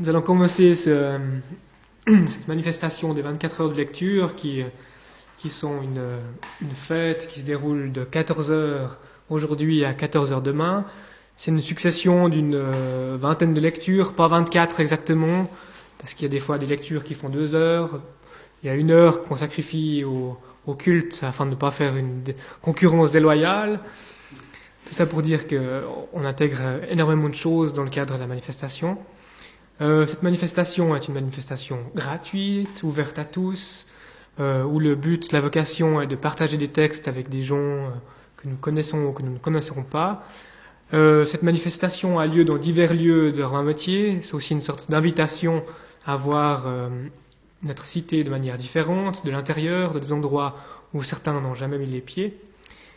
Nous allons commencer ce, cette manifestation des 24 heures de lecture qui, qui sont une, une fête qui se déroule de 14 heures aujourd'hui à 14 heures demain. C'est une succession d'une euh, vingtaine de lectures, pas 24 exactement, parce qu'il y a des fois des lectures qui font deux heures. Il y a une heure qu'on sacrifie au, au, culte afin de ne pas faire une concurrence déloyale. Tout ça pour dire qu'on intègre énormément de choses dans le cadre de la manifestation. Euh, cette manifestation est une manifestation gratuite, ouverte à tous, euh, où le but, la vocation est de partager des textes avec des gens euh, que nous connaissons ou que nous ne connaisserons pas. Euh, cette manifestation a lieu dans divers lieux de Rametier. C'est aussi une sorte d'invitation à voir notre cité de manière différente, de l'intérieur, de des endroits où certains n'ont jamais mis les pieds.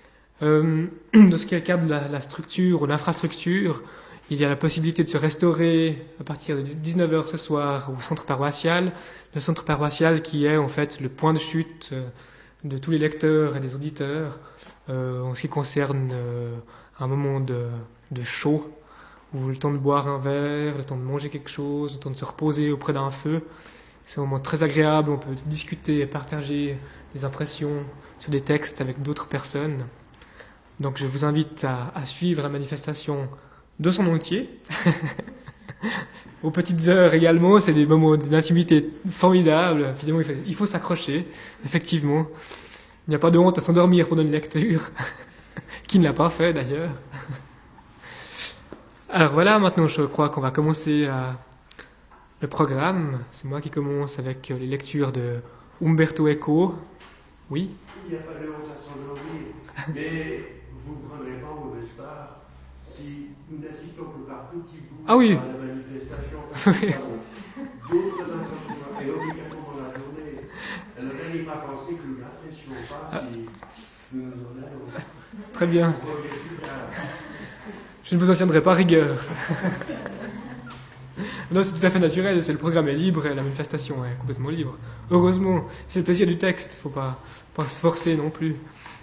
De ce qui est le cas de la, la structure ou l'infrastructure, il y a la possibilité de se restaurer à partir de 19h ce soir au centre paroissial. Le centre paroissial qui est en fait le point de chute euh, de tous les lecteurs et des auditeurs euh, en ce qui concerne euh, un moment de, de chaud, où le temps de boire un verre, le temps de manger quelque chose, le temps de se reposer auprès d'un feu. C'est un moment très agréable, on peut discuter et partager des impressions sur des textes avec d'autres personnes. Donc je vous invite à, à suivre la manifestation de son entier. Aux petites heures également, c'est des moments d'intimité formidables. Finalement, il faut s'accrocher, effectivement. Il n'y a pas de honte à s'endormir pendant une lecture, qui ne l'a pas fait d'ailleurs. Alors voilà, maintenant je crois qu'on va commencer à le programme. C'est moi qui commence avec les lectures de Umberto Eco. Oui? Il n'y a pas de honte à s'endormir, mais vous ne prendrez pas si nous n'assistons que par petits bouts ah oui. à la manifestation. D'autres intentions et obligatoirement la journée. Alors n'ayez pas pensé que nous n'apprécions pas si nous nous en allons. Très bien. Je ne vous en tiendrai pas rigueur. non, c'est tout à fait naturel. C'est le programme est libre et la manifestation est complètement libre. Heureusement, c'est le plaisir du texte. Faut pas, pas se forcer non plus.